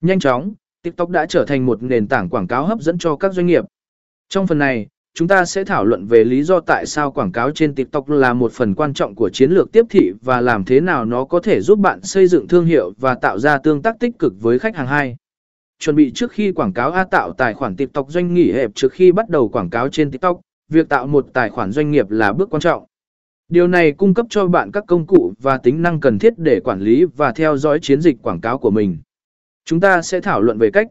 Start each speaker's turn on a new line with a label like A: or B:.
A: Nhanh chóng, TikTok đã trở thành một nền tảng quảng cáo hấp dẫn cho các doanh nghiệp. Trong phần này, chúng ta sẽ thảo luận về lý do tại sao quảng cáo trên TikTok là một phần quan trọng của chiến lược tiếp thị và làm thế nào nó có thể giúp bạn xây dựng thương hiệu và tạo ra tương tác tích cực với khách hàng hai. Chuẩn bị trước khi quảng cáo A tạo tài khoản TikTok doanh nghỉ hẹp trước khi bắt đầu quảng cáo trên TikTok, việc tạo một tài khoản doanh nghiệp là bước quan trọng. Điều này cung cấp cho bạn các công cụ và tính năng cần thiết để quản lý và theo dõi chiến dịch quảng cáo của mình. Chúng ta sẽ thảo luận về cách